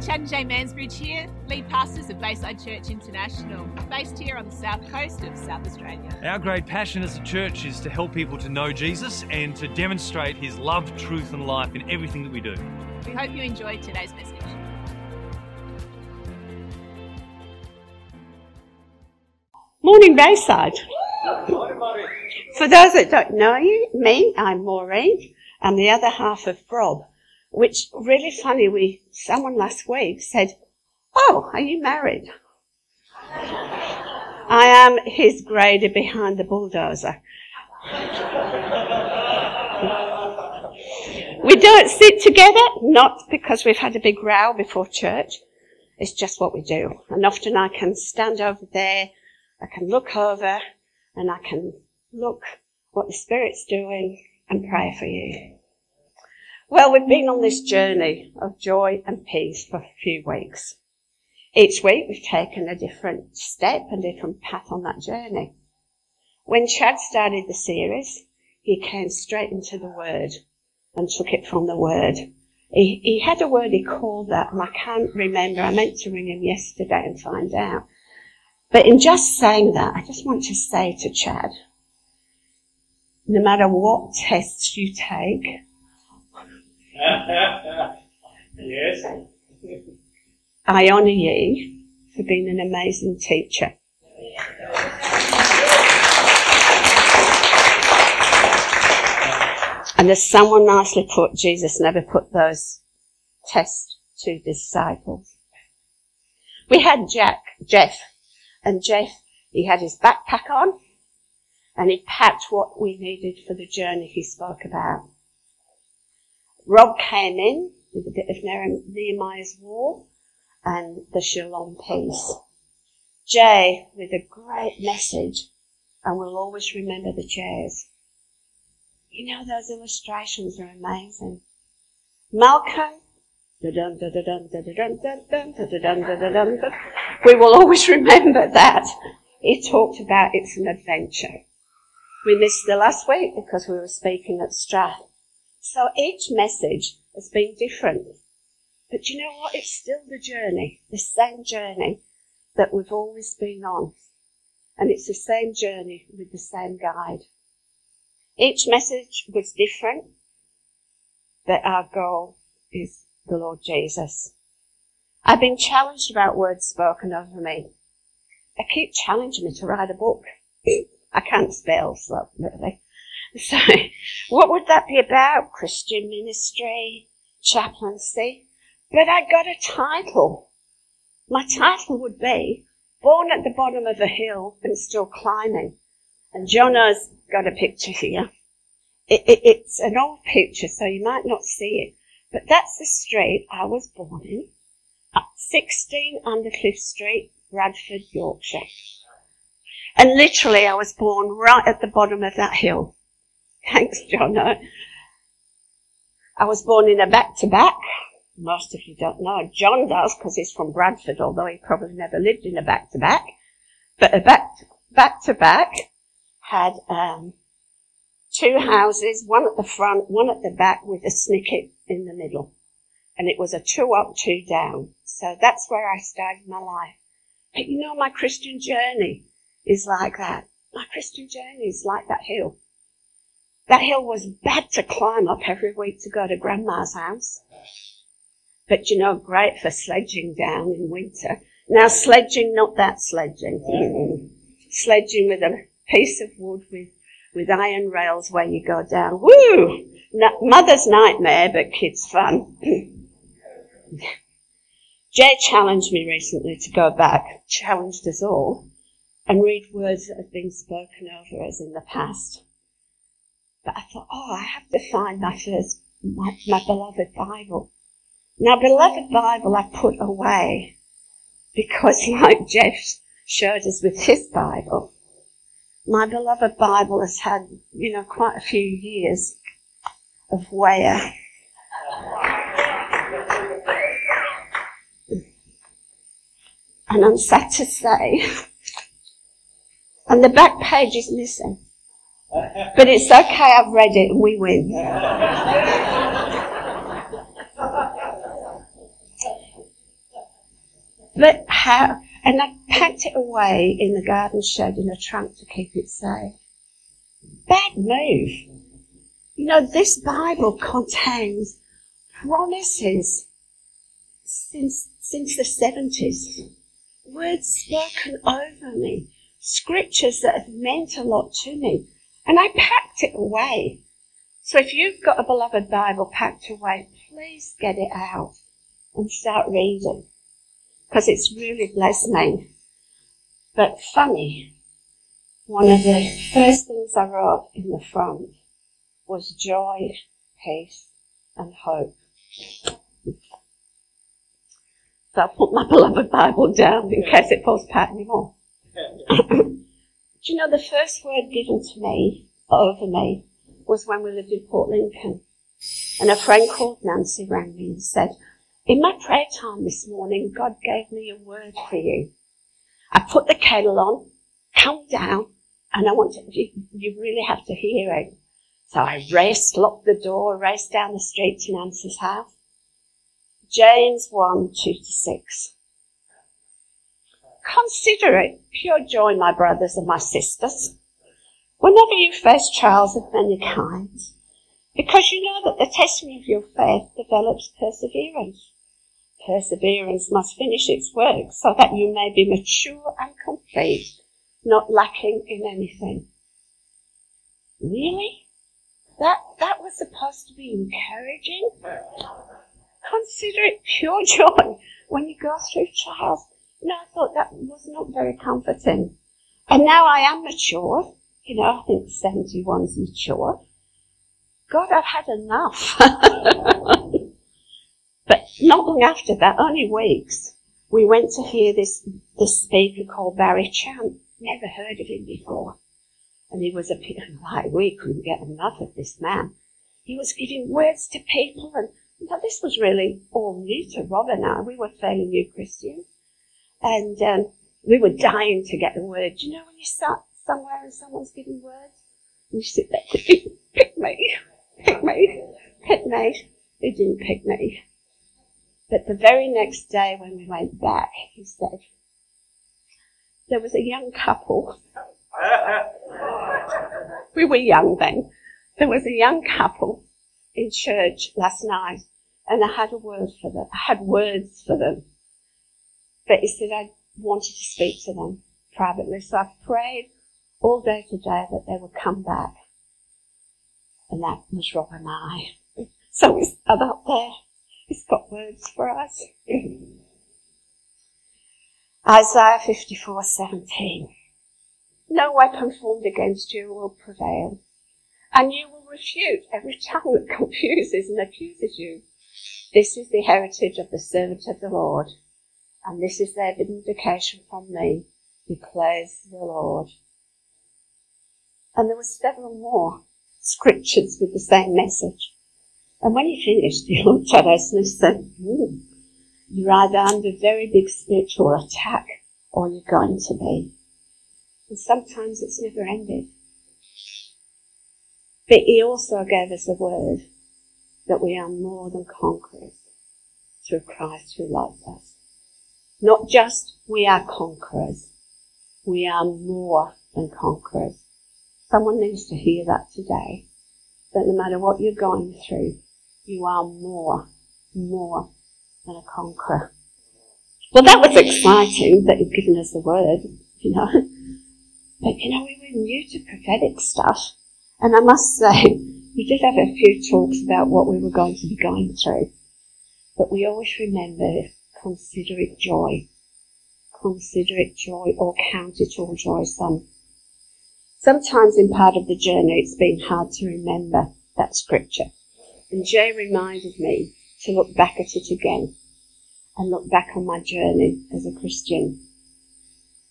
Chad and Jay Mansbridge here, lead pastors of Bayside Church International, based here on the south coast of South Australia. Our great passion as a church is to help people to know Jesus and to demonstrate his love, truth, and life in everything that we do. We hope you enjoyed today's message. Morning, Bayside. For those that don't know you, me, I'm Maureen. I'm the other half of Rob which really funny. We someone last week said, "Oh, are you married?" I am his grader behind the bulldozer. we don't sit together, not because we've had a big row before church. It's just what we do. And often I can stand over there, I can look over, and I can look what the Spirit's doing and pray for you. Well, we've been on this journey of joy and peace for a few weeks. Each week we've taken a different step, a different path on that journey. When Chad started the series, he came straight into the Word and took it from the Word. He, he had a word he called that, and I can't remember. I meant to ring him yesterday and find out. But in just saying that, I just want to say to Chad, no matter what tests you take, yes. I honour you for being an amazing teacher. And as someone nicely put, Jesus never put those tests to disciples. We had Jack, Jeff, and Jeff, he had his backpack on, and he packed what we needed for the journey he spoke about. Rob came in with a bit of Nehemiah's War and the Shalom Peace. Jay with a great message, and we'll always remember the chairs. You know, those illustrations are amazing. Malcolm, we will always remember that. He talked about it's an adventure. We missed the last week because we were speaking at Strath. So each message has been different. But you know what? It's still the journey, the same journey that we've always been on. And it's the same journey with the same guide. Each message was different, but our goal is the Lord Jesus. I've been challenged about words spoken over me. They keep challenging me to write a book. I can't spell, so really. So, what would that be about? Christian ministry, chaplaincy. But I got a title. My title would be Born at the Bottom of a Hill and Still Climbing. And Jonah's got a picture here. It, it, it's an old picture, so you might not see it. But that's the street I was born in. 16 Undercliff Street, Bradford, Yorkshire. And literally I was born right at the bottom of that hill. Thanks, John. I was born in a back to back. Most of you don't know. John does because he's from Bradford, although he probably never lived in a back to back. But a back back to back had um, two houses, one at the front, one at the back, with a snicket in the middle, and it was a two up, two down. So that's where I started my life. But you know, my Christian journey is like that. My Christian journey is like that hill. That hill was bad to climb up every week to go to grandma's house. But you know, great for sledging down in winter. Now sledging, not that sledging. Mm. Sledging with a piece of wood with, with iron rails where you go down. Woo! No, mother's nightmare, but kids fun. Jay challenged me recently to go back, challenged us all, and read words that have been spoken over us in the past. But I thought, oh, I have to find my first, my, my beloved Bible. Now, beloved Bible I put away because like Jeff showed us with his Bible, my beloved Bible has had, you know, quite a few years of wear. And I'm sad to say, and the back page is missing. But it's okay, I've read it we win. But how, and I packed it away in the garden shed in a trunk to keep it safe. Bad move. You know, this Bible contains promises since, since the 70s. Words spoken over me. Scriptures that have meant a lot to me. And I packed it away. So if you've got a beloved Bible packed away, please get it out and start reading. Because it's really blessed me. But funny, one of the first things I wrote in the front was joy, peace, and hope. So I put my beloved Bible down in case it falls apart anymore. Do you know the first word given to me, over me, was when we lived in Port Lincoln. And a friend called Nancy rang me and said, in my prayer time this morning, God gave me a word for you. I put the kettle on, calm down, and I want to, you, you really have to hear it. So I raced, locked the door, raced down the street to Nancy's house. James 1, 2 to 6. Consider it pure joy, my brothers and my sisters, whenever you face trials of many kinds, because you know that the testing of your faith develops perseverance. Perseverance must finish its work so that you may be mature and complete, not lacking in anything. Really? That, that was supposed to be encouraging? Consider it pure joy when you go through trials. No, I thought that was not very comforting. And now I am mature. You know, I think 71's mature. God, I've had enough. but not long after that, only weeks, we went to hear this, this speaker called Barry Chant. Never heard of him before. And he was a, like, we couldn't get enough of this man. He was giving words to people and but this was really all new to Rob and I. We were fairly new Christians. And um, we were dying to get the word. You know when you start somewhere and someone's giving words? You sit there pick me, pick me, pick me. He didn't pick me. But the very next day when we went back, he said, there was a young couple. we were young then. There was a young couple in church last night and I had a word for them. I had words for them. But he said I wanted to speak to them privately. So I prayed all day today that they would come back. And that was Rob and I. So he's up there. He's got words for us. Isaiah 54, 17. No weapon formed against you will prevail, and you will refute every tongue that confuses and accuses you. This is the heritage of the servant of the Lord, and this is their vindication from me, declares the Lord. And there were several more scriptures with the same message. And when he finished, he looked at us and said, hmm, you're either under very big spiritual attack or you're going to be. And sometimes it's never ended. But he also gave us a word that we are more than conquerors through Christ who loves us. Not just we are conquerors, we are more than conquerors. Someone needs to hear that today. That no matter what you're going through, you are more, more than a conqueror. Well, that was exciting that you've given us the word, you know. But, you know, we were new to prophetic stuff. And I must say, we did have a few talks about what we were going to be going through, but we always remember consider it joy. Consider it joy or count it all joy, son. Sometimes in part of the journey it's been hard to remember that scripture. And Jay reminded me to look back at it again and look back on my journey as a Christian.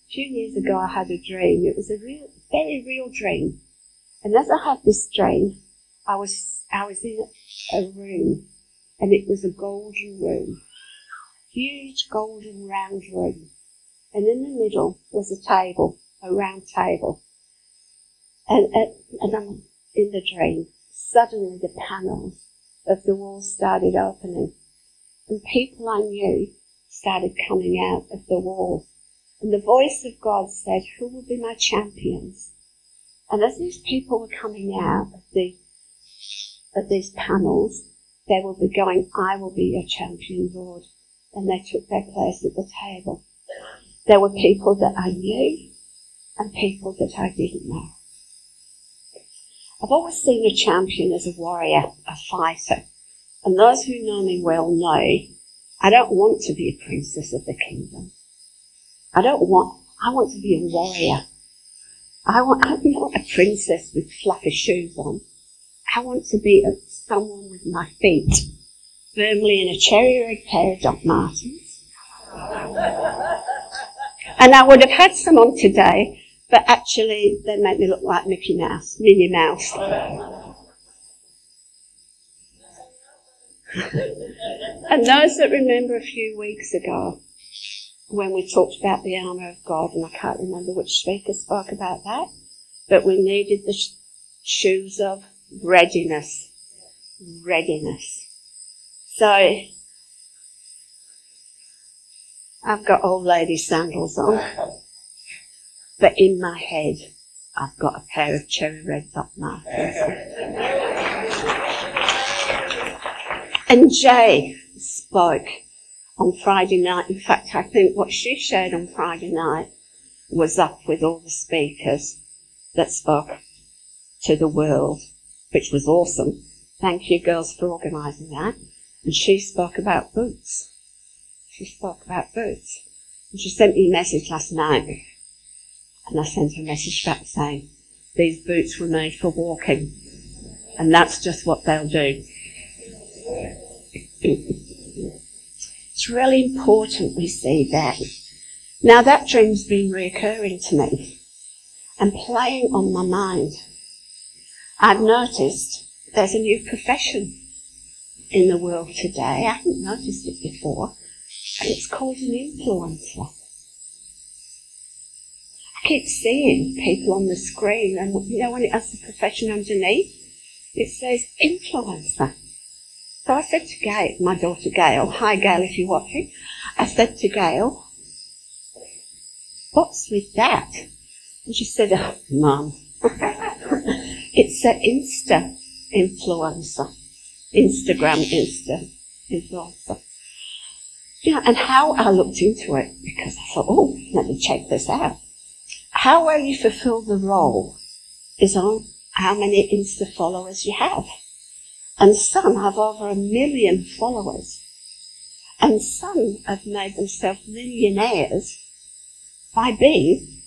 A few years ago I had a dream. It was a real, very real dream. And as I had this dream, I was, I was in a room and it was a golden room. Huge golden round room. And in the middle was a table, a round table. And, and, and I'm in the dream. Suddenly the panels of the wall started opening. And people I knew started coming out of the walls. And the voice of God said, Who will be my champions? And as these people were coming out of, the, of these panels, they will be going, I will be your champion, Lord. And they took their place at the table. There were people that I knew and people that I didn't know. I've always seen a champion as a warrior, a fighter. And those who know me well know I don't want to be a princess of the kingdom. I don't want, I want to be a warrior. I want, I'm not a princess with fluffy shoes on. I want to be a, someone with my feet firmly in a cherry red pair of Doc Martens. and I would have had some on today, but actually they make me look like Mickey Mouse, Minnie Mouse. and those that remember a few weeks ago when we talked about the armour of God, and I can't remember which speaker spoke about that, but we needed the sh- shoes of readiness. Readiness. So, I've got old lady sandals on, but in my head, I've got a pair of cherry red Doc Martens. And Jay spoke on Friday night. In fact, I think what she shared on Friday night was up with all the speakers that spoke to the world, which was awesome. Thank you girls for organising that. And she spoke about boots. She spoke about boots. And she sent me a message last night. And I sent her a message back saying, these boots were made for walking. And that's just what they'll do. It's really important we see that. Now that dream's been reoccurring to me and playing on my mind. I've noticed there's a new profession in the world today. I hadn't noticed it before. And it's called an influencer. I keep seeing people on the screen and you know when it has the profession underneath, it says influencer. So I said to Gail, my daughter Gail, hi Gail if you're watching, I said to Gail, what's with that? And she said, oh, Mum, it's an Insta influencer. Instagram Insta influencer. You know, and how I looked into it, because I thought, oh, let me check this out. How well you fulfill the role is on how many Insta followers you have. And some have over a million followers. And some have made themselves millionaires by being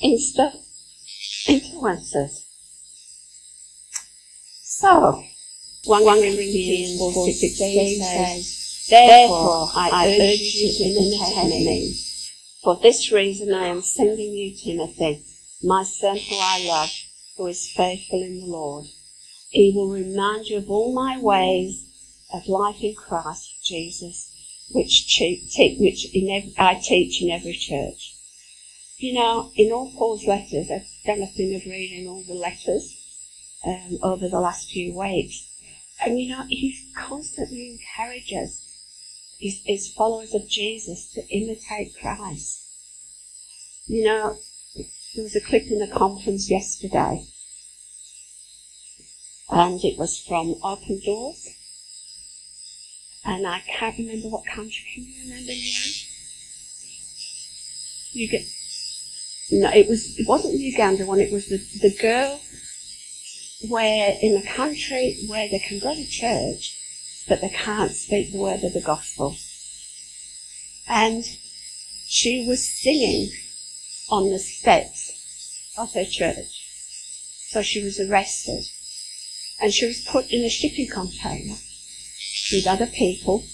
Insta influencers. So, 1 Corinthians 4.16 says, Therefore I urge you to imitate me. For this reason I am sending you Timothy, my son who I love, who is faithful in the Lord. He will remind you of all my ways of life in Christ Jesus, which, te- which every, I teach in every church. You know, in all Paul's letters, I've done a thing of reading all the letters um, over the last few weeks. And you know, he constantly encourages his, his followers of Jesus to imitate Christ. You know, there was a clip in the conference yesterday and it was from Open Doors. And I can't remember what country. Can you remember, Leanne? You get no. It was. It wasn't the Uganda one. It was the the girl where in a country where they can go to church, but they can't speak the word of the gospel. And she was singing on the steps of her church. So she was arrested and she was put in a shipping container with other people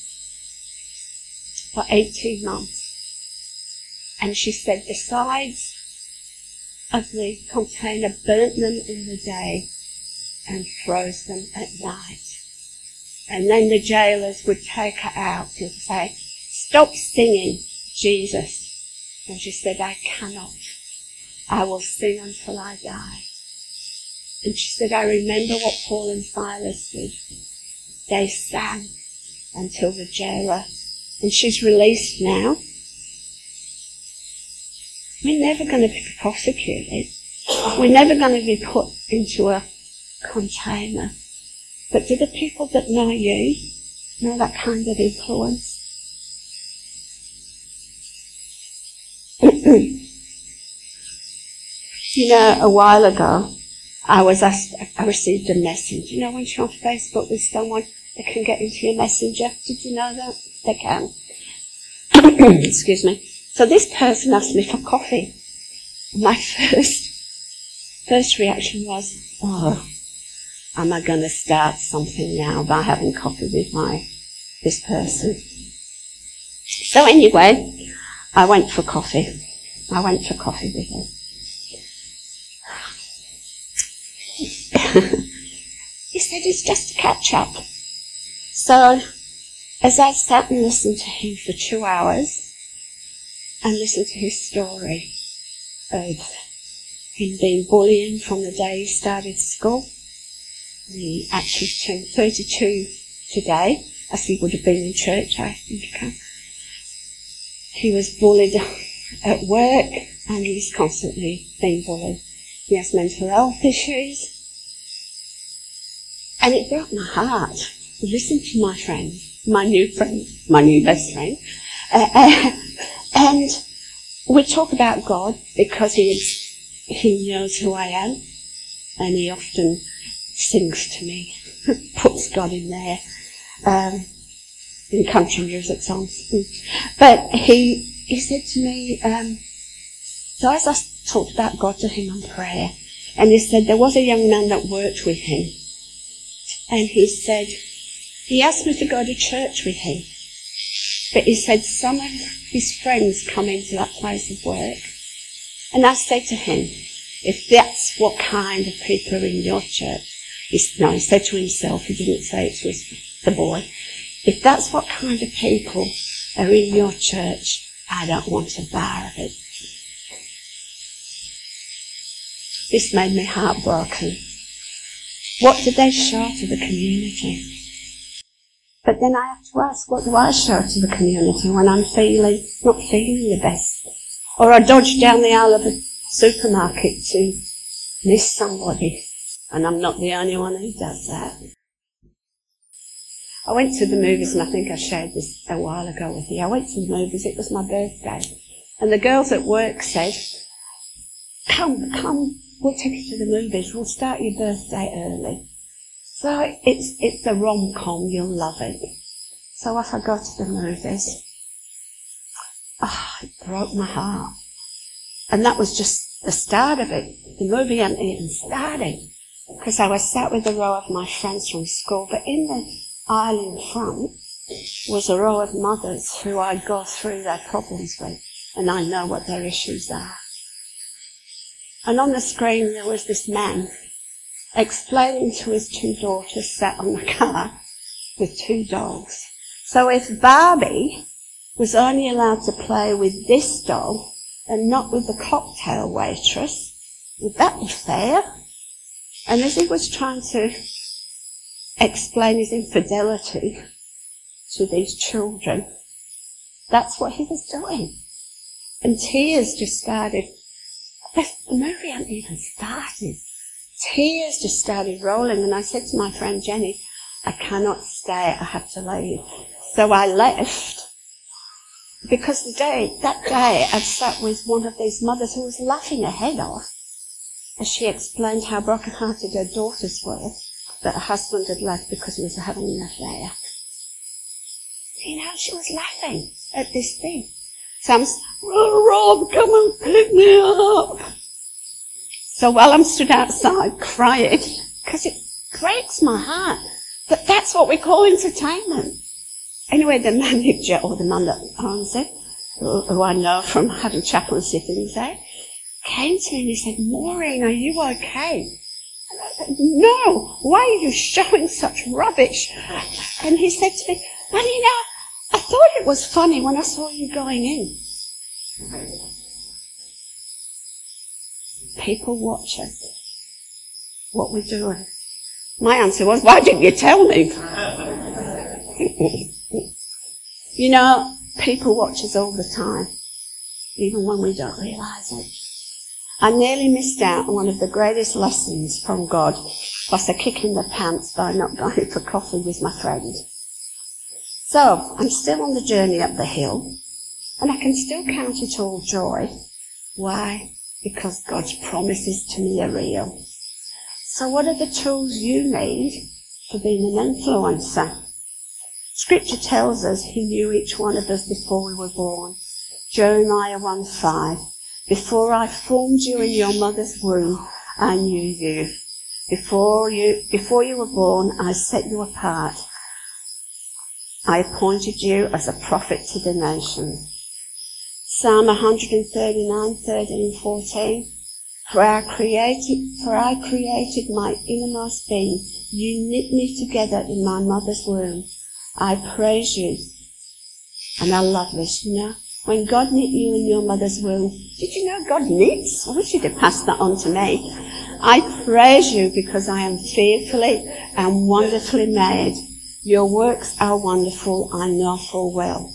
for 18 months. And she said the sides of the container burnt them in the day and froze them at night. And then the jailers would take her out and say, stop singing Jesus. And she said, I cannot. I will sing until I die. And she said, I remember what Paul and Silas did. They sang until the jailer and she's released now. We're never going to be prosecuted. We're never going to be put into a container. But do the people that know you know that kind of influence? you know, a while ago, I was asked, I received a message. You know, when you're on Facebook with someone, they can get into your messenger. Did you know that? They can. Excuse me. So this person asked me for coffee. My first, first reaction was, oh, am I going to start something now by having coffee with my, this person? So anyway, I went for coffee. I went for coffee with him. he said it's just a catch up. So, as I sat and listened to him for two hours and listened to his story of him being bullied from the day he started school, he actually turned 32 today, as he would have been in church, I think. He was bullied at work and he's constantly being bullied. He has mental health issues. And it broke my heart listen to my friend, my new friend, my new best friend. Uh, uh, and we talk about God because he, is, he knows who I am and he often sings to me, puts God in there, um, in country music songs. But he, he said to me, um, so as I talked about God to him in prayer, and he said there was a young man that worked with him, and he said, he asked me to go to church with him, but he said some of his friends come into that place of work, and I said to him, if that's what kind of people are in your church, no, he said to himself, he didn't say it to the boy, if that's what kind of people are in your church, I don't want a bar of it. This made me heartbroken. What did they show to the community? But then I have to ask, what do I show to the community when I'm feeling, not feeling the best? Or I dodge down the aisle of a supermarket to miss somebody, and I'm not the only one who does that. I went to the movies, and I think I shared this a while ago with you. I went to the movies, it was my birthday. And the girls at work said, come, come, we'll take you to the movies, we'll start your birthday early. So it's, it's a rom-com, you'll love it. So off I go to the movies. Oh, it broke my heart. And that was just the start of it. The movie hadn't even started. Because I was sat with a row of my friends from school, but in the aisle in front was a row of mothers who I go through their problems with, and I know what their issues are. And on the screen there was this man explaining to his two daughters sat on the car with two dogs. So if Barbie was only allowed to play with this doll and not with the cocktail waitress, would that be fair? And as he was trying to explain his infidelity to these children. That's what he was doing. And tears just started. The movie hadn't even started. Tears just started rolling and I said to my friend Jenny, I cannot stay, I have to leave. So I left. Because the day, that day, I sat with one of these mothers who was laughing her head off as she explained how broken-hearted her daughters were that her husband had left because he was having an affair. You know, she was laughing at this thing. Oh, Rob, come and pick me up. So while I'm stood outside crying, because it breaks my heart, but that's what we call entertainment. Anyway, the manager, or the man that owns it, who I know from having chaplain sittings there, came to me and he said, Maureen, are you okay? No, why are you showing such rubbish? And he said to me, Well, you know, I thought it was funny when I saw you going in. People watching what we're doing. My answer was, Why didn't you tell me? You know, people watch us all the time, even when we don't realise it. I nearly missed out on one of the greatest lessons from God, plus a kick in the pants by not going for coffee with my friend. So, I'm still on the journey up the hill, and I can still count it all joy. Why? Because God's promises to me are real. So what are the tools you need for being an influencer? Scripture tells us he knew each one of us before we were born. Jeremiah 1 5. Before I formed you in your mother's womb, I knew you. Before you, before you were born, I set you apart. I appointed you as a prophet to the nations. Psalm 139, 13 14. For I created, for I created my innermost being. You knit me together in my mother's womb. I praise you. And I love this, you know. When God knit you in your mother's womb, did you know God knits? I wish you'd have passed that on to me. I praise you because I am fearfully and wonderfully made. Your works are wonderful, I know full well.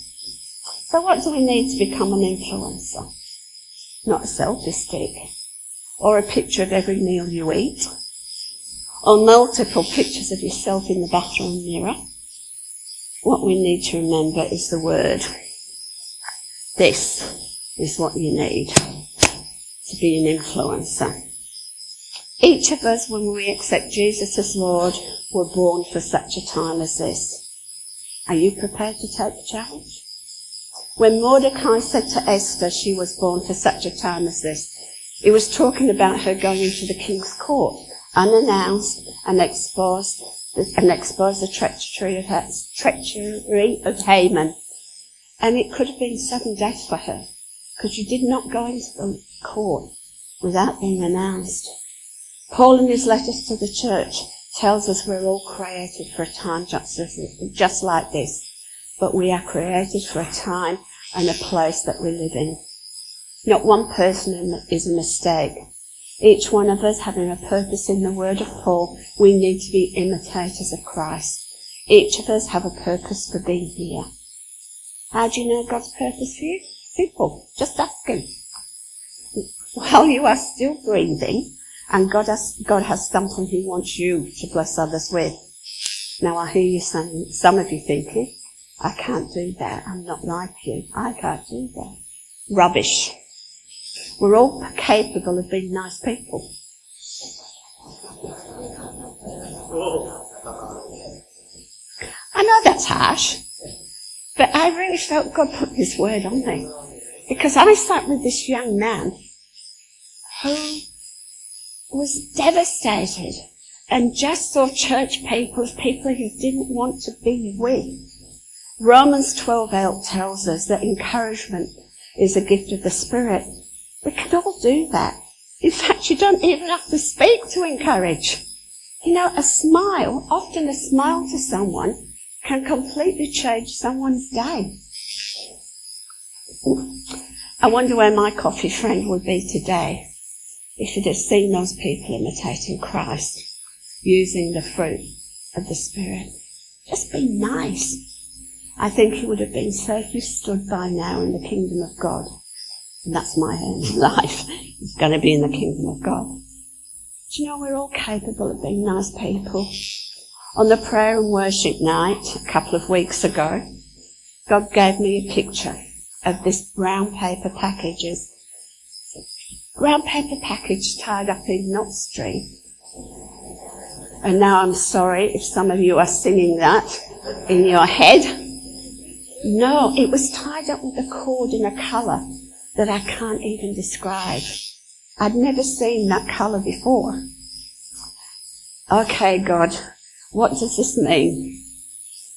So what do we need to become an influencer? Not a selfie stick, or a picture of every meal you eat, or multiple pictures of yourself in the bathroom mirror. What we need to remember is the word. This is what you need to be an influencer. Each of us, when we accept Jesus as Lord, were born for such a time as this. Are you prepared to take the challenge? When Mordecai said to Esther she was born for such a time as this, he was talking about her going into the king's court, unannounced, and exposed, and exposed the treachery of, treachery of Haman. And it could have been sudden death for her, because you did not go into the court without being announced. Paul in his letters to the church tells us we're all created for a time just, just like this, but we are created for a time and a place that we live in. Not one person is a mistake. Each one of us having a purpose in the word of Paul, we need to be imitators of Christ. Each of us have a purpose for being here. How do you know God's purpose for you? Simple. Just ask Him. While you are still breathing, and God has, God has something He wants you to bless others with. Now I hear you saying, some of you thinking, I can't do that. I'm not like you. I can't do that. Rubbish. We're all capable of being nice people. I know that's harsh, but I really felt God put this word on me. Because I sat with this young man who was devastated and just saw church people as people he didn't want to be with. Romans 12 tells us that encouragement is a gift of the Spirit. We can all do that. In fact, you don't even have to speak to encourage. You know, a smile, often a smile to someone, can completely change someone's day. I wonder where my coffee friend would be today if he'd have seen those people imitating Christ, using the fruit of the Spirit. Just be nice. I think he would have been safely stood by now in the kingdom of God. And that's my in life. He's going to be in the kingdom of God. Do you know we're all capable of being nice people? On the prayer and worship night a couple of weeks ago, God gave me a picture of this brown paper packages. Brown paper package tied up in knot string. And now I'm sorry if some of you are singing that in your head. No, it was tied up with a cord in a colour that I can't even describe. I'd never seen that colour before. Okay, God, what does this mean?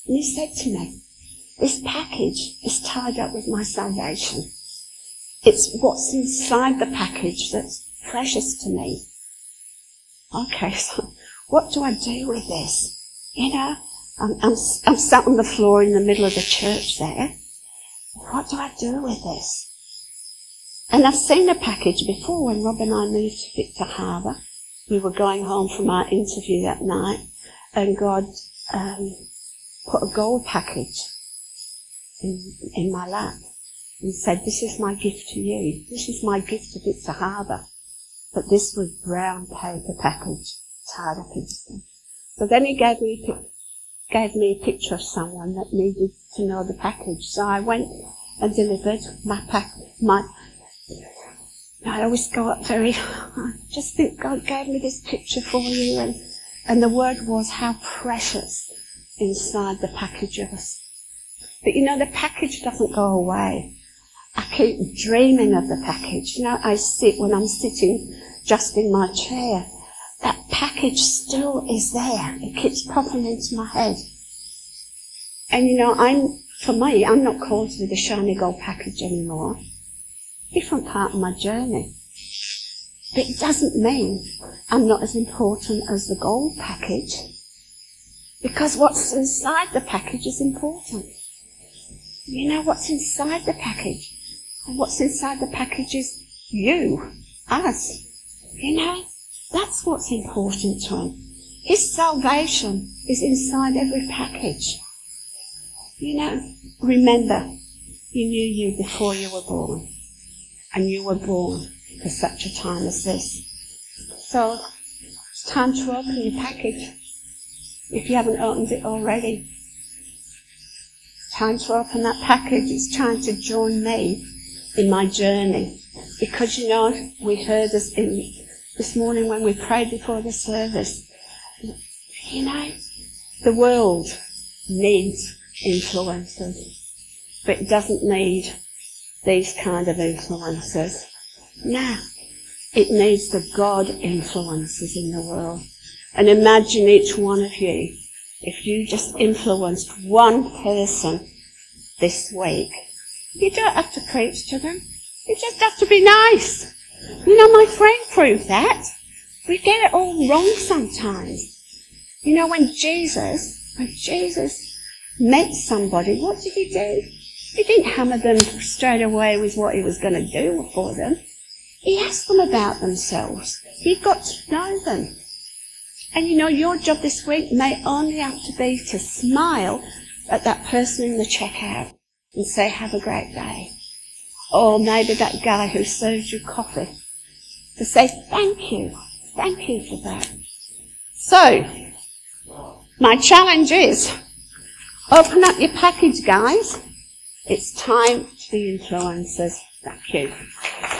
And he said to me, this package is tied up with my salvation. It's what's inside the package that's precious to me. Okay, so what do I do with this? You know, I'm, I'm, I'm sat on the floor in the middle of the church there. What do I do with this? And I've seen a package before when Rob and I moved to Victor Harbor. We were going home from our interview that night and God um, put a gold package in, in my lap and said, this is my gift to you. This is my gift if it's a harbour. But this was brown paper package tied up in. So then he gave me, a gave me a picture of someone that needed to know the package. So I went and delivered my pack, my, I always go up very, I just think God gave me this picture for you and, and the word was how precious inside the package is. But you know, the package doesn't go away. I keep dreaming of the package. You know, I sit when I'm sitting just in my chair. That package still is there. It keeps popping into my head. And you know, I'm, for me, I'm not called be the shiny gold package anymore. Different part of my journey. But it doesn't mean I'm not as important as the gold package. Because what's inside the package is important. You know what's inside the package? And what's inside the package is you, us. You know, that's what's important to him. His salvation is inside every package. You know, remember, he knew you before you were born. And you were born for such a time as this. So, it's time to open your package. If you haven't opened it already, time to open that package. It's time to join me in my journey. Because you know, we heard this in, this morning when we prayed before the service. You know, the world needs influencers, but it doesn't need these kind of influencers. Now, it needs the God influences in the world. And imagine each one of you, if you just influenced one person this week, you don't have to preach to them. You just have to be nice. You know, my friend proved that. We get it all wrong sometimes. You know, when Jesus, when Jesus met somebody, what did he do? He didn't hammer them straight away with what he was going to do for them. He asked them about themselves. He got to know them. And you know, your job this week may only have to be to smile at that person in the checkout and say, have a great day. Or maybe that guy who serves you coffee to say, thank you. Thank you for that. So, my challenge is, open up your package, guys. It's time to be influencers. Thank you.